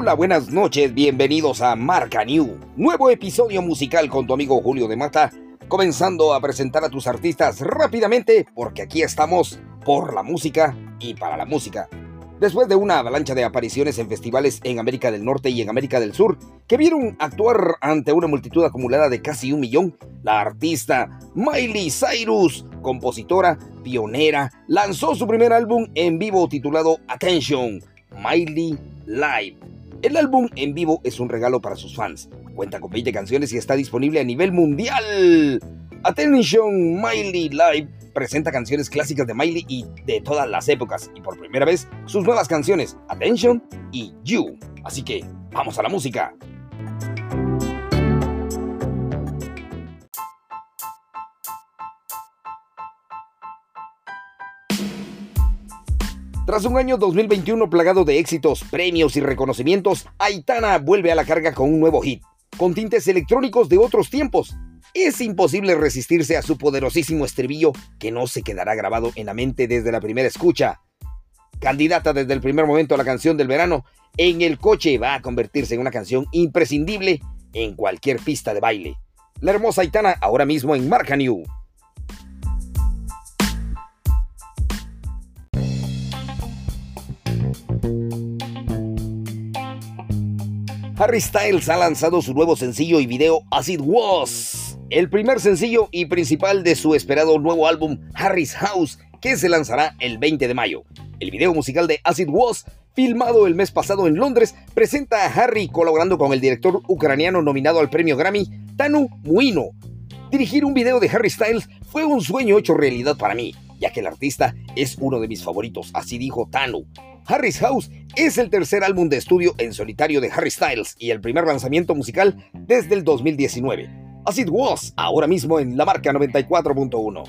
Hola, buenas noches, bienvenidos a Marca New, nuevo episodio musical con tu amigo Julio de Mata, comenzando a presentar a tus artistas rápidamente porque aquí estamos por la música y para la música. Después de una avalancha de apariciones en festivales en América del Norte y en América del Sur, que vieron actuar ante una multitud acumulada de casi un millón, la artista Miley Cyrus, compositora, pionera, lanzó su primer álbum en vivo titulado Attention, Miley Live. El álbum en vivo es un regalo para sus fans. Cuenta con 20 canciones y está disponible a nivel mundial. Attention Miley Live presenta canciones clásicas de Miley y de todas las épocas y por primera vez sus nuevas canciones Attention y You. Así que vamos a la música. Tras un año 2021 plagado de éxitos, premios y reconocimientos, Aitana vuelve a la carga con un nuevo hit, con tintes electrónicos de otros tiempos. Es imposible resistirse a su poderosísimo estribillo que no se quedará grabado en la mente desde la primera escucha. Candidata desde el primer momento a la canción del verano, en el coche va a convertirse en una canción imprescindible en cualquier pista de baile. La hermosa Aitana ahora mismo en Marca New. Harry Styles ha lanzado su nuevo sencillo y video As It Was, el primer sencillo y principal de su esperado nuevo álbum Harry's House, que se lanzará el 20 de mayo. El video musical de As It Was, filmado el mes pasado en Londres, presenta a Harry colaborando con el director ucraniano nominado al premio Grammy, Tanu Muino. Dirigir un video de Harry Styles fue un sueño hecho realidad para mí, ya que el artista es uno de mis favoritos, así dijo Tanu. Harry's House es el tercer álbum de estudio en solitario de Harry Styles y el primer lanzamiento musical desde el 2019. As It Was, ahora mismo en la marca 94.1.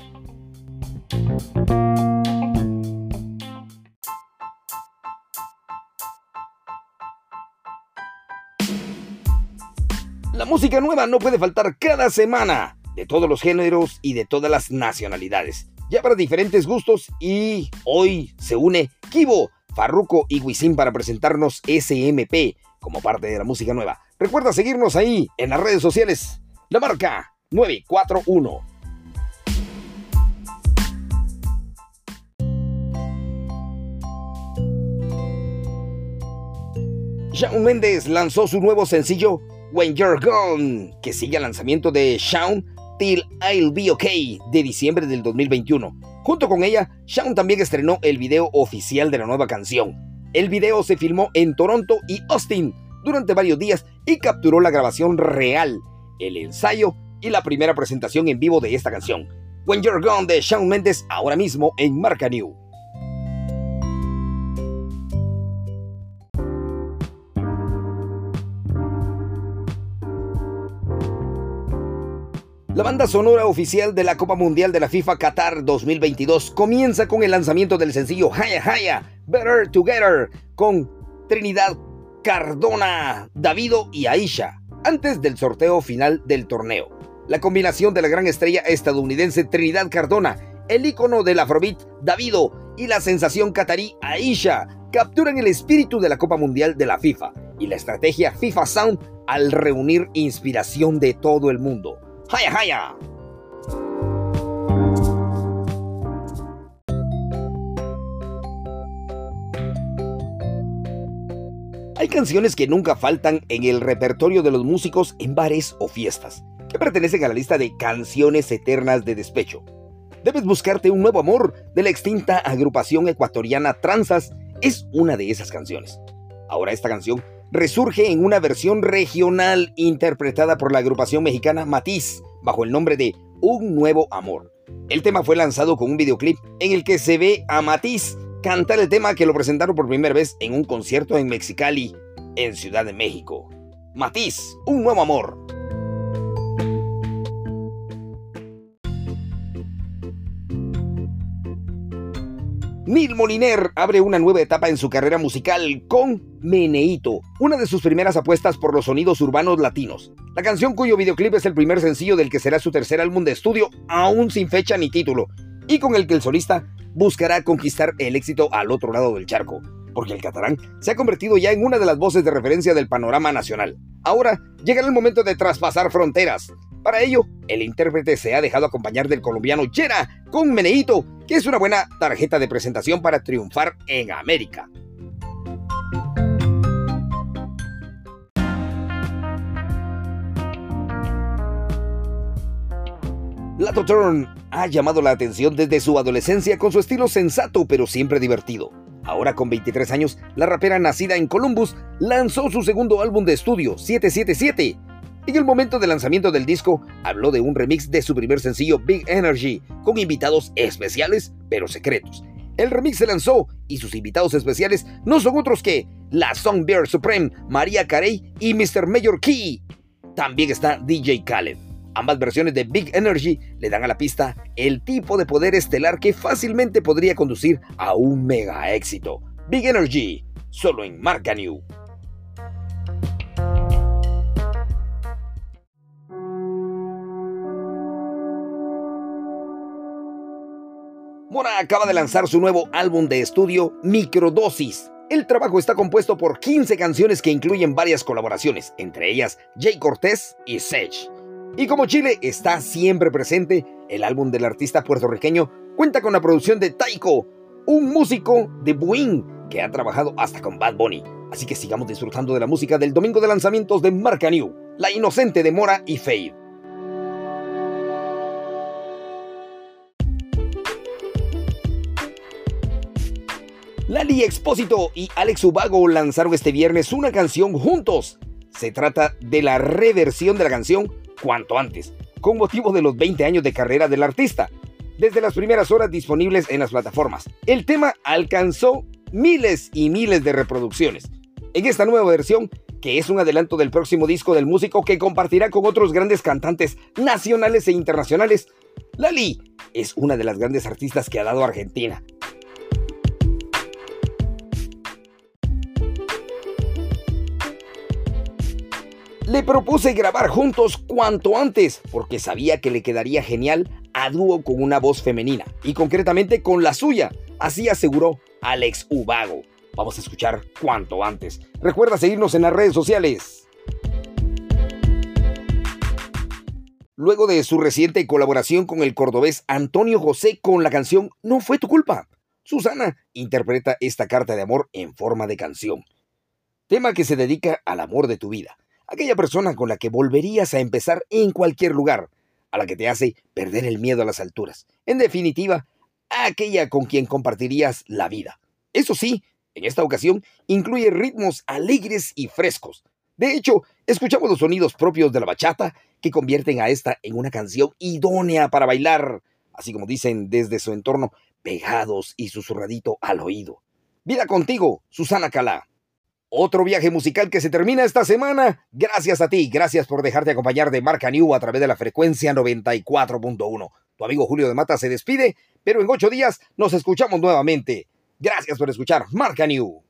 La música nueva no puede faltar cada semana, de todos los géneros y de todas las nacionalidades. Ya para diferentes gustos y hoy se une Kibo Farruko y Wisin para presentarnos SMP como parte de la música nueva. Recuerda seguirnos ahí en las redes sociales. La marca 941. Shawn Mendes lanzó su nuevo sencillo When You're Gone, que sigue el lanzamiento de Shawn I'll Be Okay de diciembre del 2021. Junto con ella, Shawn también estrenó el video oficial de la nueva canción. El video se filmó en Toronto y Austin durante varios días y capturó la grabación real, el ensayo y la primera presentación en vivo de esta canción. When You're Gone de Shawn Mendes ahora mismo en Marca New. La banda sonora oficial de la Copa Mundial de la FIFA Qatar 2022 comienza con el lanzamiento del sencillo Haya Haya, Better Together, con Trinidad Cardona, Davido y Aisha, antes del sorteo final del torneo. La combinación de la gran estrella estadounidense Trinidad Cardona, el ícono del Afrobeat Davido y la sensación catarí Aisha capturan el espíritu de la Copa Mundial de la FIFA y la estrategia FIFA Sound al reunir inspiración de todo el mundo. ¡Haya, haya! Hay canciones que nunca faltan en el repertorio de los músicos en bares o fiestas, que pertenecen a la lista de canciones eternas de despecho. Debes buscarte un nuevo amor de la extinta agrupación ecuatoriana Transas es una de esas canciones. Ahora esta canción resurge en una versión regional interpretada por la agrupación mexicana Matiz bajo el nombre de Un Nuevo Amor. El tema fue lanzado con un videoclip en el que se ve a Matiz cantar el tema que lo presentaron por primera vez en un concierto en Mexicali, en Ciudad de México. Matiz, Un Nuevo Amor. Neil Moliner abre una nueva etapa en su carrera musical con Meneito, una de sus primeras apuestas por los sonidos urbanos latinos. La canción cuyo videoclip es el primer sencillo del que será su tercer álbum de estudio, aún sin fecha ni título, y con el que el solista buscará conquistar el éxito al otro lado del charco. porque el catalán se ha convertido ya en una de las voces de referencia del panorama nacional. Ahora llegará el momento de traspasar fronteras. Para ello, el intérprete se ha dejado acompañar del colombiano Yera con Meneito, que es una buena tarjeta de presentación para triunfar en América. Lato Turn ha llamado la atención desde su adolescencia con su estilo sensato pero siempre divertido. Ahora con 23 años, la rapera nacida en Columbus lanzó su segundo álbum de estudio, 777. En el momento del lanzamiento del disco, habló de un remix de su primer sencillo Big Energy, con invitados especiales pero secretos. El remix se lanzó y sus invitados especiales no son otros que la Songbird Supreme, María Carey y Mr. Major Key. También está DJ Khaled. Ambas versiones de Big Energy le dan a la pista el tipo de poder estelar que fácilmente podría conducir a un mega éxito. Big Energy, solo en Marca New. Mora acaba de lanzar su nuevo álbum de estudio, Microdosis. El trabajo está compuesto por 15 canciones que incluyen varias colaboraciones, entre ellas Jay Cortez y Sage. Y como Chile está siempre presente, el álbum del artista puertorriqueño cuenta con la producción de Taiko, un músico de Buin que ha trabajado hasta con Bad Bunny. Así que sigamos disfrutando de la música del domingo de lanzamientos de Marca New, La Inocente de Mora y Fade. Lali Expósito y Alex Ubago lanzaron este viernes una canción juntos. Se trata de la reversión de la canción cuanto antes, con motivo de los 20 años de carrera del artista, desde las primeras horas disponibles en las plataformas. El tema alcanzó miles y miles de reproducciones. En esta nueva versión, que es un adelanto del próximo disco del músico que compartirá con otros grandes cantantes nacionales e internacionales, Lali es una de las grandes artistas que ha dado Argentina. Le propuse grabar juntos cuanto antes porque sabía que le quedaría genial a dúo con una voz femenina y concretamente con la suya, así aseguró Alex Ubago. Vamos a escuchar cuanto antes. Recuerda seguirnos en las redes sociales. Luego de su reciente colaboración con el cordobés Antonio José con la canción No fue tu culpa, Susana interpreta esta carta de amor en forma de canción, tema que se dedica al amor de tu vida aquella persona con la que volverías a empezar en cualquier lugar, a la que te hace perder el miedo a las alturas. En definitiva, aquella con quien compartirías la vida. Eso sí, en esta ocasión incluye ritmos alegres y frescos. De hecho, escuchamos los sonidos propios de la bachata que convierten a esta en una canción idónea para bailar, así como dicen desde su entorno, pegados y susurradito al oído. Vida contigo, Susana Calá. Otro viaje musical que se termina esta semana. Gracias a ti, gracias por dejarte acompañar de Marca New a través de la frecuencia 94.1. Tu amigo Julio de Mata se despide, pero en ocho días nos escuchamos nuevamente. Gracias por escuchar Marca New.